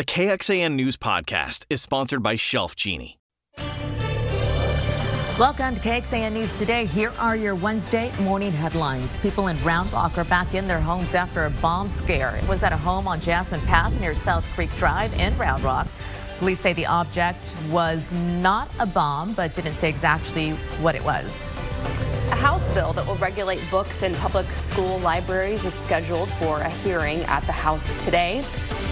The KXAN News Podcast is sponsored by Shelf Genie. Welcome to KXAN News Today. Here are your Wednesday morning headlines. People in Round Rock are back in their homes after a bomb scare. It was at a home on Jasmine Path near South Creek Drive in Round Rock. Police say the object was not a bomb, but didn't say exactly what it was. A House bill that will regulate books in public school libraries is scheduled for a hearing at the House today.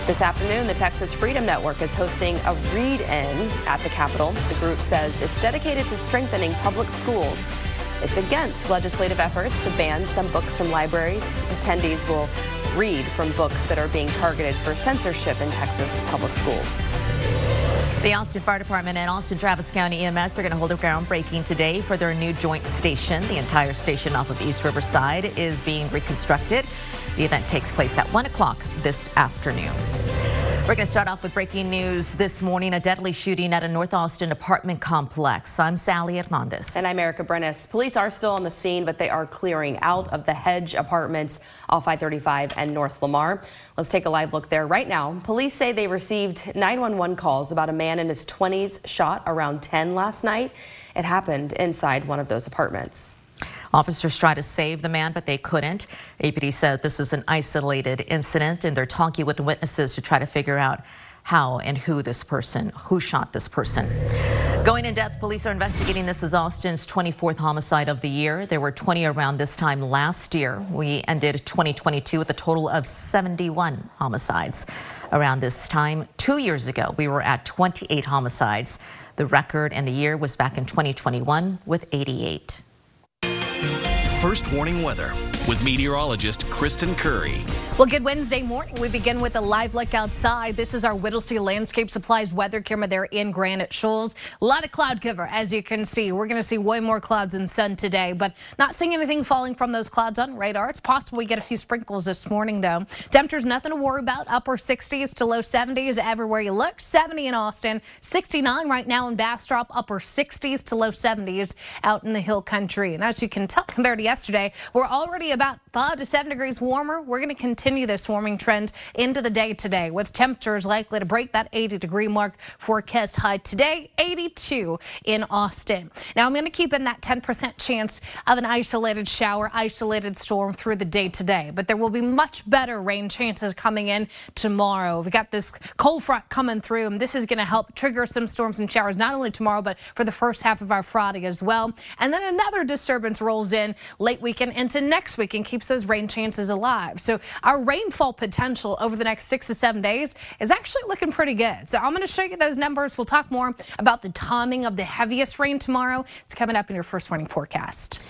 This afternoon, the Texas Freedom Network is hosting a read-in at the Capitol. The group says it's dedicated to strengthening public schools. It's against legislative efforts to ban some books from libraries. Attendees will read from books that are being targeted for censorship in Texas public schools. The Austin Fire Department and Austin Travis County EMS are going to hold a groundbreaking today for their new joint station. The entire station off of East Riverside is being reconstructed. The event takes place at 1 o'clock this afternoon. We're going to start off with breaking news this morning. A deadly shooting at a North Austin apartment complex. I'm Sally Hernandez. And I'm Erica Brennes. Police are still on the scene, but they are clearing out of the Hedge apartments off I-35 and North Lamar. Let's take a live look there right now. Police say they received 911 calls about a man in his 20s shot around 10 last night. It happened inside one of those apartments. Officers tried to save the man, but they couldn't. APD said this is an isolated incident, and they're talking with witnesses to try to figure out how and who this person, who shot this person. Going in depth, police are investigating this as Austin's 24th homicide of the year. There were 20 around this time last year. We ended 2022 with a total of 71 homicides. Around this time, two years ago, we were at 28 homicides. The record in the year was back in 2021 with 88. First warning weather with meteorologist Kristen Currie. Well, good Wednesday morning. We begin with a live look outside. This is our Whittlesey Landscape Supplies weather camera there in Granite Shoals. A lot of cloud cover, as you can see. We're going to see way more clouds and sun today, but not seeing anything falling from those clouds on radar. It's possible we get a few sprinkles this morning, though. Temperatures, nothing to worry about. Upper 60s to low 70s everywhere you look. 70 in Austin, 69 right now in Bastrop, upper 60s to low 70s out in the hill country. And as you can tell, compared to yesterday, we're already about 5 to 7 degrees warmer. We're going to continue this warming trend into the day today with temperatures likely to break that 80 degree mark. Forecast high today, 82 in Austin. Now I'm going to keep in that 10% chance of an isolated shower, isolated storm through the day today, but there will be much better rain chances coming in tomorrow. We've got this cold front coming through and this is going to help trigger some storms and showers not only tomorrow but for the first half of our Friday as well. And then another disturbance rolls in late weekend into next week and keeps those rain chances alive. So our rainfall potential over the next six to seven days is actually looking pretty good. So I'm going to show you those numbers. We'll talk more about the timing of the heaviest rain tomorrow. It's coming up in your first morning forecast.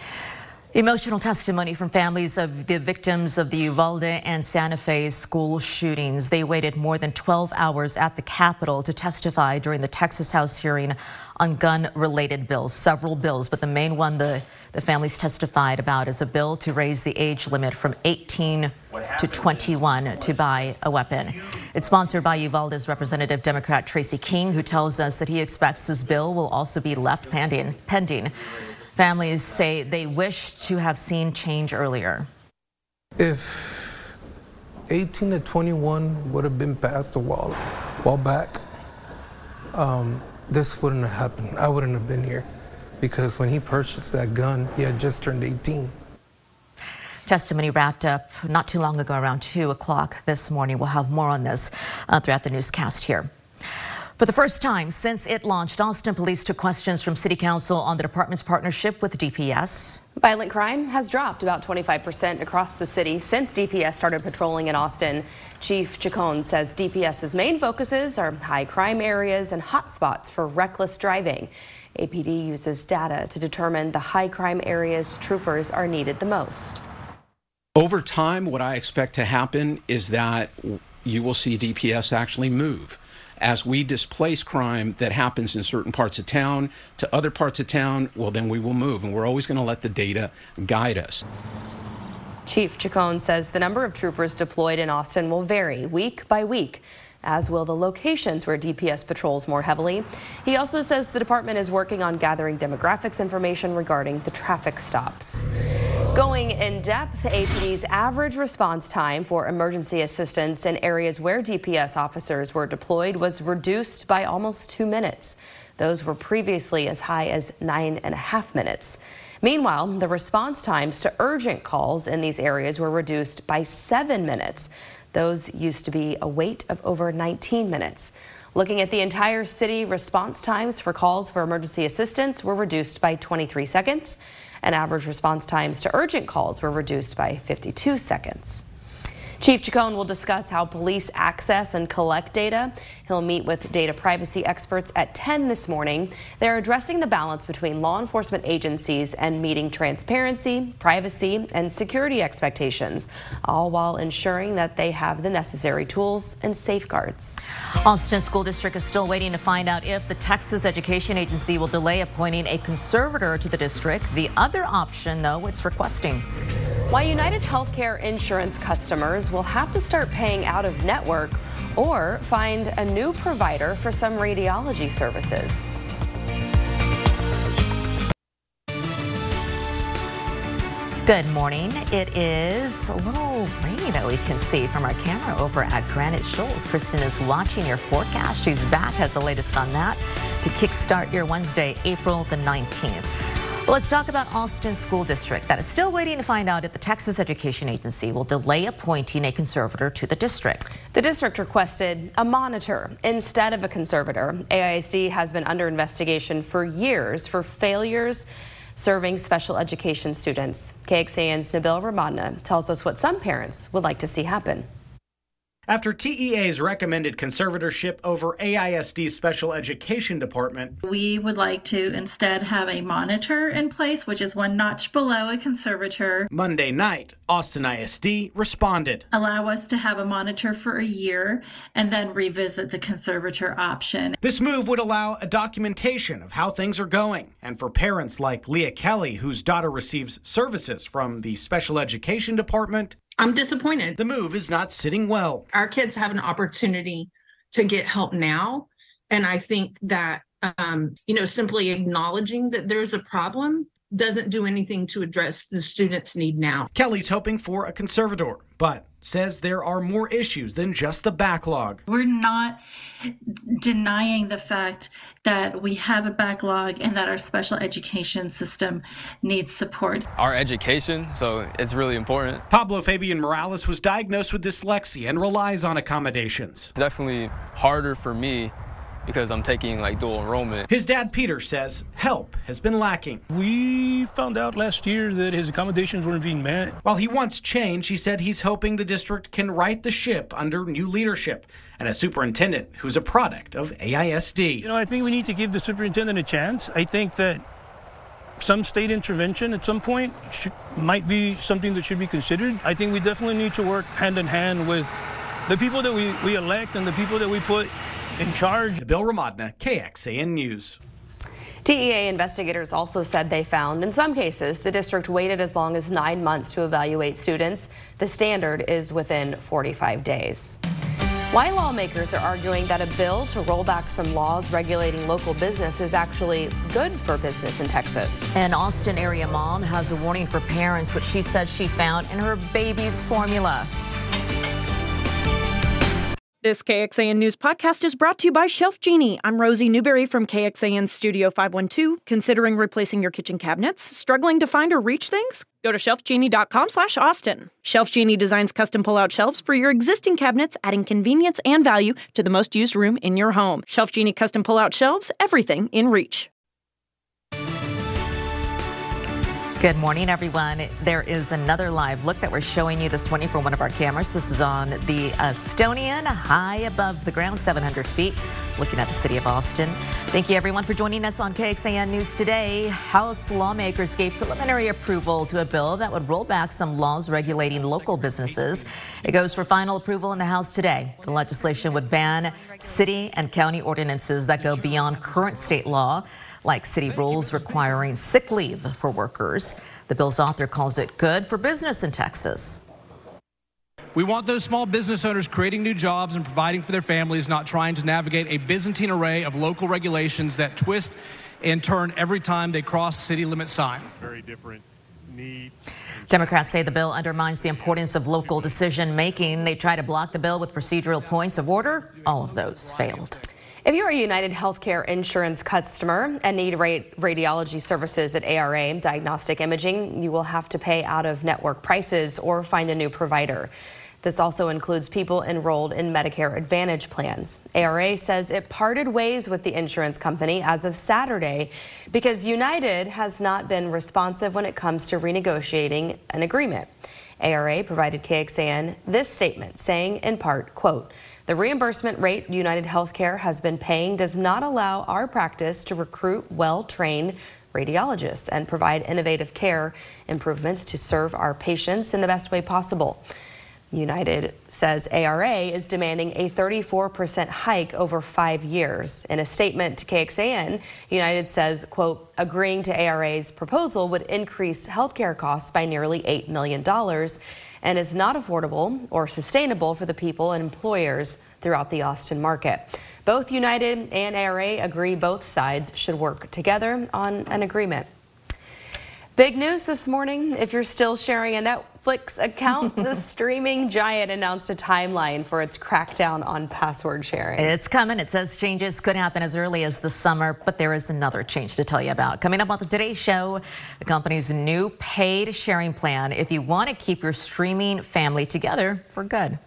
Emotional testimony from families of the victims of the Uvalde and Santa Fe school shootings. They waited more than 12 hours at the Capitol to testify during the Texas House hearing on gun-related bills, several bills, but the main one the, the families testified about is a bill to raise the age limit from 18 to 21 to buy a weapon. It's sponsored by Uvalde's Representative Democrat Tracy King, who tells us that he expects his bill will also be left pending. pending. Families say they wish to have seen change earlier. If 18 to 21 would have been passed a while, while back, um, this wouldn't have happened. I wouldn't have been here because when he purchased that gun, he had just turned 18. Testimony wrapped up not too long ago, around 2 o'clock this morning. We'll have more on this uh, throughout the newscast here. For the first time since it launched, Austin police took questions from city council on the department's partnership with DPS. Violent crime has dropped about 25% across the city since DPS started patrolling in Austin. Chief Chacon says DPS's main focuses are high crime areas and hotspots for reckless driving. APD uses data to determine the high crime areas troopers are needed the most. Over time, what I expect to happen is that you will see DPS actually move as we displace crime that happens in certain parts of town to other parts of town, well, then we will move. And we're always going to let the data guide us. Chief Chacon says the number of troopers deployed in Austin will vary week by week as will the locations where DPS patrols more heavily. He also says the department is working on gathering demographics information regarding the traffic stops. Going in depth, APD's average response time for emergency assistance in areas where DPS officers were deployed was reduced by almost two minutes. Those were previously as high as nine and a half minutes. Meanwhile, the response times to urgent calls in these areas were reduced by seven minutes. Those used to be a wait of over 19 minutes. Looking at the entire city, response times for calls for emergency assistance were reduced by 23 seconds and average response times to urgent calls were reduced by 52 seconds. Chief Chacon will discuss how police access and collect data. He'll meet with data privacy experts at 10 this morning. They're addressing the balance between law enforcement agencies and meeting transparency, privacy, and security expectations, all while ensuring that they have the necessary tools and safeguards. Austin School District is still waiting to find out if the Texas Education Agency will delay appointing a conservator to the district. The other option, though, it's requesting. Why United Healthcare insurance customers will have to start paying out of network or find a new provider for some radiology services. Good morning. It is a little rainy that we can see from our camera over at Granite Shoals. Kristen is watching your forecast. She's back, has the latest on that to kickstart your Wednesday, April the 19th. Well, let's talk about Austin School District that is still waiting to find out if the Texas Education Agency will delay appointing a conservator to the district. The district requested a monitor instead of a conservator. AISD has been under investigation for years for failures serving special education students. KXAN's Nabil Remadna tells us what some parents would like to see happen. After TEA's recommended conservatorship over AISD's special education department, we would like to instead have a monitor in place, which is one notch below a conservator. Monday night, Austin ISD responded. Allow us to have a monitor for a year and then revisit the conservator option. This move would allow a documentation of how things are going. And for parents like Leah Kelly, whose daughter receives services from the special education department, I'm disappointed. The move is not sitting well. Our kids have an opportunity to get help now. And I think that, um, you know, simply acknowledging that there's a problem doesn't do anything to address the students' need now. Kelly's hoping for a conservator, but says there are more issues than just the backlog. We're not denying the fact that we have a backlog and that our special education system needs support. Our education, so it's really important. Pablo Fabian Morales was diagnosed with dyslexia and relies on accommodations. It's definitely harder for me because I'm taking like dual enrollment. His dad, Peter, says help has been lacking. We found out last year that his accommodations weren't being met. While he wants change, he said he's hoping the district can right the ship under new leadership and a superintendent who's a product of AISD. You know, I think we need to give the superintendent a chance. I think that some state intervention at some point should, might be something that should be considered. I think we definitely need to work hand in hand with the people that we, we elect and the people that we put in charge. Bill Remadna, KXAN News. TEA investigators also said they found, in some cases, the district waited as long as nine months to evaluate students. The standard is within 45 days. Why lawmakers are arguing that a bill to roll back some laws regulating local business is actually good for business in Texas. An Austin area mom has a warning for parents, which she says she found in her baby's formula. This KXAN News podcast is brought to you by Shelf Genie. I'm Rosie Newberry from KXAN Studio 512. Considering replacing your kitchen cabinets? Struggling to find or reach things? Go to shelfgenie.com slash Austin. Shelf Genie designs custom pull-out shelves for your existing cabinets, adding convenience and value to the most used room in your home. Shelf Genie custom pull-out shelves, everything in reach. Good morning, everyone. There is another live look that we're showing you this morning from one of our cameras. This is on the Austonian, high above the ground, 700 feet, looking at the city of Austin. Thank you, everyone, for joining us on KXAN News today. House lawmakers gave preliminary approval to a bill that would roll back some laws regulating local businesses. It goes for final approval in the House today. The legislation would ban city and county ordinances that go beyond current state law like city rules requiring sick leave for workers. The bill's author calls it good for business in Texas. We want those small business owners creating new jobs and providing for their families, not trying to navigate a Byzantine array of local regulations that twist and turn every time they cross city limit sign. Very different needs. Democrats say the bill undermines the importance of local decision making. They try to block the bill with procedural points of order. All of those failed. If you're a United Healthcare insurance customer and need radiology services at ARA Diagnostic Imaging, you will have to pay out of network prices or find a new provider. This also includes people enrolled in Medicare Advantage plans. ARA says it parted ways with the insurance company as of Saturday because United has not been responsive when it comes to renegotiating an agreement. ARA provided KXAN this statement saying in part, quote, the reimbursement rate United Healthcare has been paying does not allow our practice to recruit well-trained radiologists and provide innovative care improvements to serve our patients in the best way possible. United says ARA is demanding a 34% hike over five years. In a statement to KXAN, United says, quote, agreeing to ARA's proposal would increase healthcare costs by nearly $8 million and is not affordable or sustainable for the people and employers throughout the Austin market. Both United and ARA agree both sides should work together on an agreement. Big news this morning. If you're still sharing a Netflix account, the streaming giant announced a timeline for its crackdown on password sharing. It's coming. It says changes could happen as early as the summer, but there is another change to tell you about. Coming up on the Today Show, the company's new paid sharing plan if you want to keep your streaming family together for good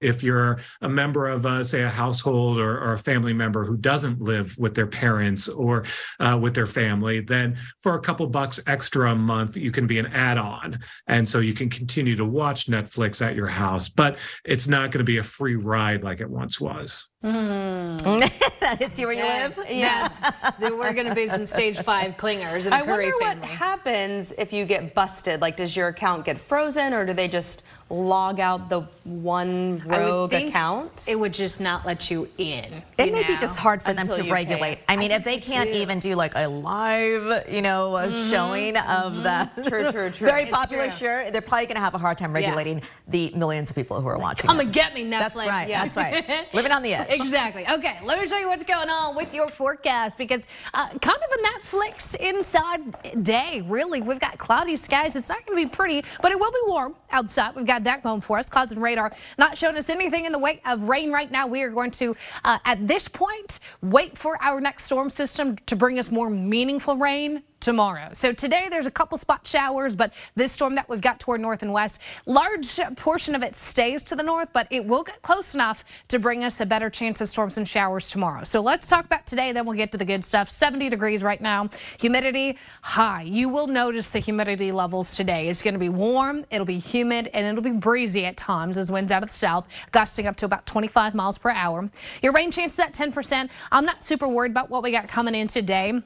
if you're a member of, uh, say, a household or, or, a family member who doesn't live with their parents or uh, with their family, then for a couple bucks extra a month, you can be an add on. And so you can continue to watch Netflix at your house, but it's not going to be a free ride like it once was. Mm. that hits you where you yeah, live? Yeah. we're going to be some stage five clingers in a I Curry wonder family. what happens if you get busted. Like, does your account get frozen or do they just log out the one rogue account? It would just not let you in. It you may know, be just hard for them to regulate. I mean, I if they can't too. even do like a live, you know, a showing of that True, true, true. very It's popular true. show, they're probably going to have a hard time regulating the millions of people who are watching. Come it. and get me, Netflix. That's right. Yeah. That's right. Living on the edge. Exactly. Okay, let me show you what's going on with your forecast because uh, kind of a Netflix inside day, really. We've got cloudy skies. It's not going to be pretty, but it will be warm outside. We've got that going for us. Clouds and radar not showing us anything in the way of rain right now. We are going to, uh, at this point, wait for our next storm system to bring us more meaningful rain tomorrow. So today there's a couple spot showers, but this storm that we've got toward north and west, large portion of it stays to the north, but it will get close enough to bring us a better chance of storms and showers tomorrow. So let's talk about today, then we'll get to the good stuff. 70 degrees right now, humidity high. You will notice the humidity levels today. It's going to be warm, it'll be humid, and it'll be breezy at times as winds out of the south, gusting up to about 25 miles per hour. Your rain chances at 10%. I'm not super worried about what we got coming in today.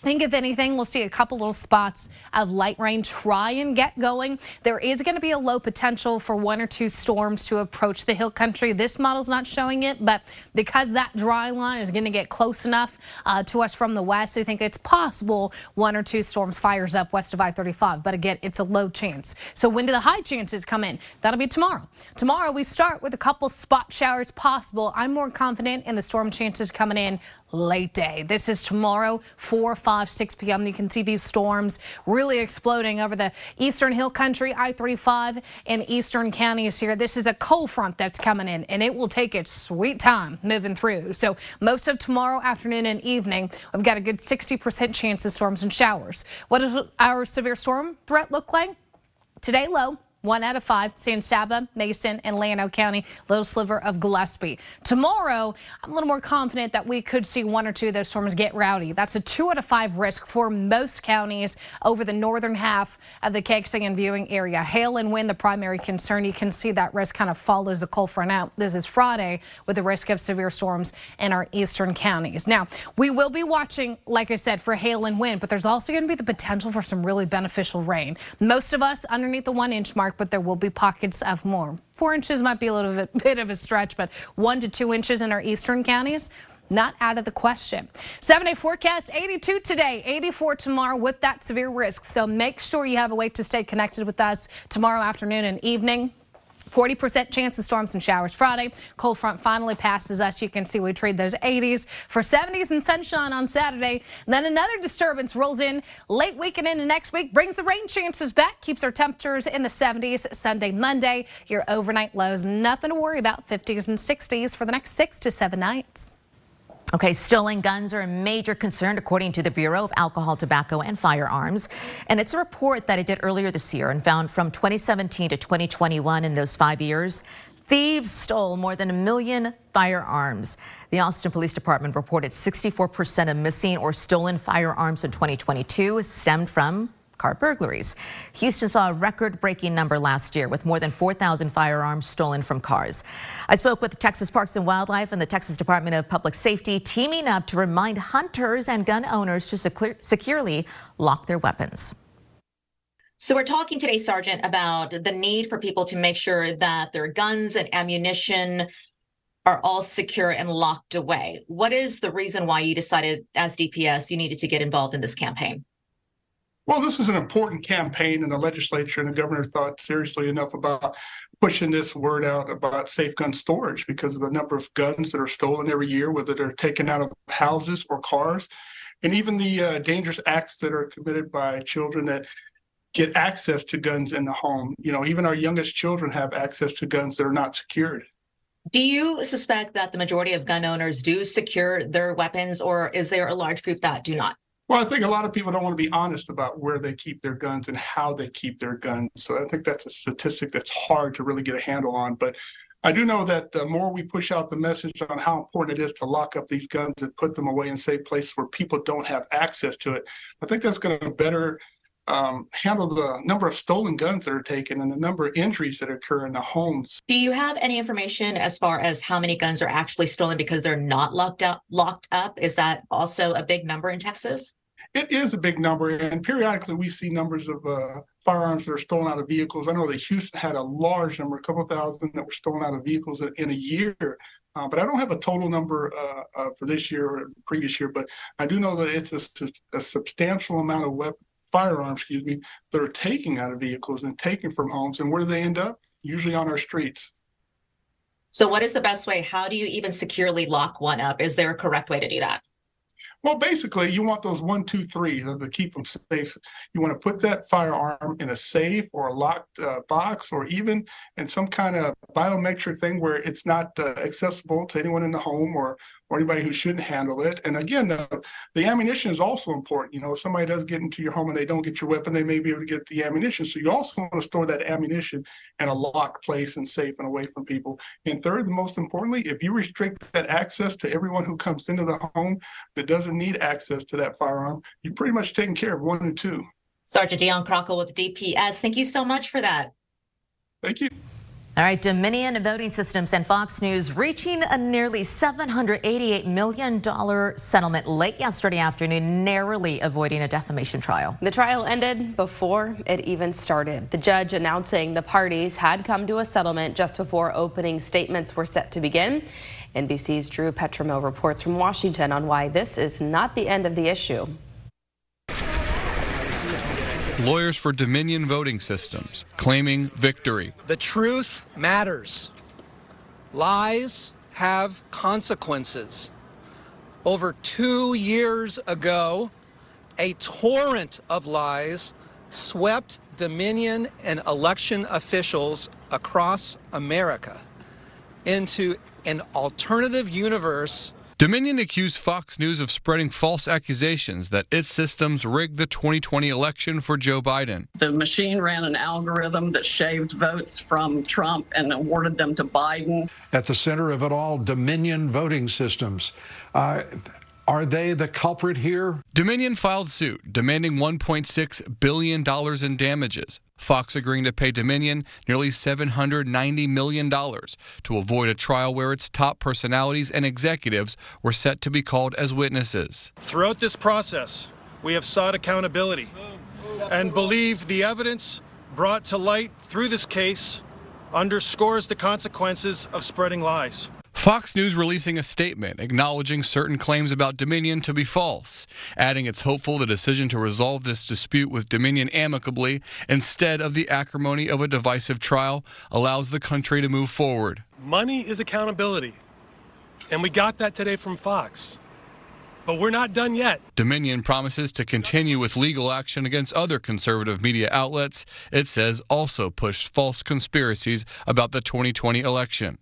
Think if anything, we'll see a couple little spots of light rain try and get going. There is going to be a low potential for one or two storms to approach the hill country. This model's not showing it, but because that dry line is going to get close enough uh, to us from the west, I think it's possible one or two storms fires up west of I-35. But again, it's a low chance. So when do the high chances come in? That'll be tomorrow. Tomorrow we start with a couple spot showers possible. I'm more confident in the storm chances coming in late day. This is tomorrow, 4, 5, 6 p.m. You can see these storms really exploding over the eastern hill country, I-35 and eastern counties here. This is a cold front that's coming in, and it will take its sweet time moving through. So most of tomorrow afternoon and evening, we've got a good 60% chance of storms and showers. What does our severe storm threat look like? Today low, one out of five, San Saba, Mason, and Llano County, little sliver of Gillespie. Tomorrow, I'm a little more confident that we could see one or two of those storms get rowdy. That's a two out of five risk for most counties over the northern half of the KXAN viewing area. Hail and wind, the primary concern. You can see that risk kind of follows the cold front out. This is Friday with the risk of severe storms in our eastern counties. Now, we will be watching, like I said, for hail and wind, but there's also going to be the potential for some really beneficial rain. Most of us underneath the one inch mark, but there will be pockets of more. Four inches might be a little bit, bit of a stretch, but one to two inches in our eastern counties. Not out of the question. Seven day forecast 82 today, 84 tomorrow with that severe risk. So make sure you have a way to stay connected with us tomorrow afternoon and evening. 40% chance of storms and showers Friday. Cold front finally passes us. You can see we trade those 80s for 70s and sunshine on Saturday. Then another disturbance rolls in late week and into next week, brings the rain chances back, keeps our temperatures in the 70s Sunday, Monday. Your overnight lows, nothing to worry about, 50s and 60s for the next six to seven nights. Okay, stolen guns are a major concern according to the Bureau of Alcohol, Tobacco and Firearms. And it's a report that it did earlier this year and found from 2017 to 2021 in those five years, thieves stole more than a million firearms. The Austin Police Department reported 64% of missing or stolen firearms in 2022 stemmed from car burglaries. Houston saw a record-breaking number last year with more than 4,000 firearms stolen from cars. I spoke with the Texas Parks and Wildlife and the Texas Department of Public Safety teaming up to remind hunters and gun owners to securely lock their weapons. So we're talking today, Sergeant, about the need for people to make sure that their guns and ammunition are all secure and locked away. What is the reason why you decided as DPS you needed to get involved in this campaign? Well, this is an important campaign, and the legislature and the governor thought seriously enough about pushing this word out about safe gun storage because of the number of guns that are stolen every year, whether they're taken out of houses or cars, and even the uh, dangerous acts that are committed by children that get access to guns in the home. You know, even our youngest children have access to guns that are not secured. Do you suspect that the majority of gun owners do secure their weapons, or is there a large group that do not? Well, I think a lot of people don't want to be honest about where they keep their guns and how they keep their guns. So I think that's a statistic that's hard to really get a handle on. But I do know that the more we push out the message on how important it is to lock up these guns and put them away in safe places where people don't have access to it, I think that's going to better um, handle the number of stolen guns that are taken and the number of injuries that occur in the homes. Do you have any information as far as how many guns are actually stolen because they're not locked up? Locked up is that also a big number in Texas? it is a big number, and periodically we see numbers of uh, firearms that are stolen out of vehicles. I know that Houston had a large number, a couple thousand that were stolen out of vehicles in a year. Uh, but I don't have a total number uh, uh for this year or previous year. But I do know that it's a, a substantial amount of weapon, firearms, excuse me, that are taken out of vehicles and taken from homes. And where do they end up? Usually on our streets. So, what is the best way? How do you even securely lock one up? Is there a correct way to do that? Well, basically, you want those one, two, three to keep them safe. You want to put that firearm in a safe or a locked uh, box, or even in some kind of biometric thing where it's not uh, accessible to anyone in the home or or anybody who shouldn't handle it. And again, the, the ammunition is also important. You know, if somebody does get into your home and they don't get your weapon, they may be able to get the ammunition. So you also want to store that ammunition in a locked place and safe and away from people. And third, and most importantly, if you restrict that access to everyone who comes into the home that doesn't need access to that firearm, you're pretty much taking care of one and two. Sergeant Deon Cockrell with DPS. Thank you so much for that. Thank you. All right, Dominion Voting Systems and Fox News reaching a nearly $788 million settlement late yesterday afternoon, narrowly avoiding a defamation trial. The trial ended before it even started. The judge announcing the parties had come to a settlement just before opening statements were set to begin. NBC's Drew Petrimoulx reports from Washington on why this is not the end of the issue. Lawyers for Dominion Voting Systems, claiming victory. The truth matters. Lies have consequences. Over two years ago, a torrent of lies swept Dominion and election officials across America into an alternative universe Dominion accused Fox News of spreading false accusations that its systems rigged the 2020 election for Joe Biden. The machine ran an algorithm that shaved votes from Trump and awarded them to Biden. At the center of it all, Dominion voting systems. Uh, are they the culprit here? Dominion filed suit demanding $1.6 billion in damages. Fox agreeing to pay Dominion nearly $790 million to avoid a trial where its top personalities and executives were set to be called as witnesses. Throughout this process, we have sought accountability and believe the evidence brought to light through this case underscores the consequences of spreading lies. Fox News releasing a statement acknowledging certain claims about Dominion to be false, adding it's hopeful the decision to resolve this dispute with Dominion amicably instead of the acrimony of a divisive trial allows the country to move forward. Money is accountability, and we got that today from Fox. But we're not done yet. Dominion promises to continue with legal action against other conservative media outlets it says also pushed false conspiracies about the 2020 election.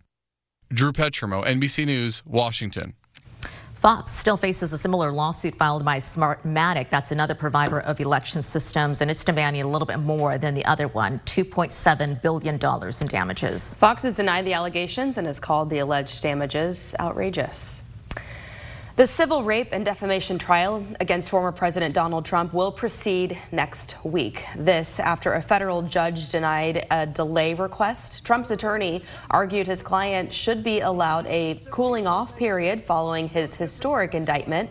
Drew Petrimoulx, NBC News, Washington. Fox still faces a similar lawsuit filed by Smartmatic. That's another provider of election systems, and it's demanding a little bit more than the other one $2.7 billion in damages. Fox has denied the allegations and has called the alleged damages outrageous. The civil rape and defamation trial against former President Donald Trump will proceed next week. This after a federal judge denied a delay request. Trump's attorney argued his client should be allowed a cooling off period following his historic indictment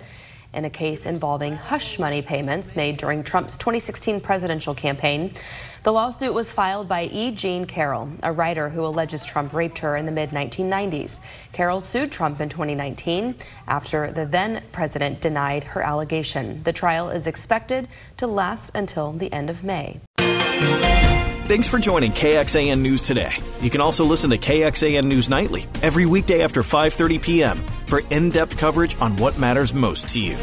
in a case involving hush money payments made during Trump's 2016 presidential campaign. The lawsuit was filed by E. Jean Carroll, a writer who alleges Trump raped her in the mid 1990s. Carroll sued Trump in 2019 after the then president denied her allegation. The trial is expected to last until the end of May. Thanks for joining KXAN News today. You can also listen to KXAN News Nightly every weekday after 5:30 p.m. for in-depth coverage on what matters most to you.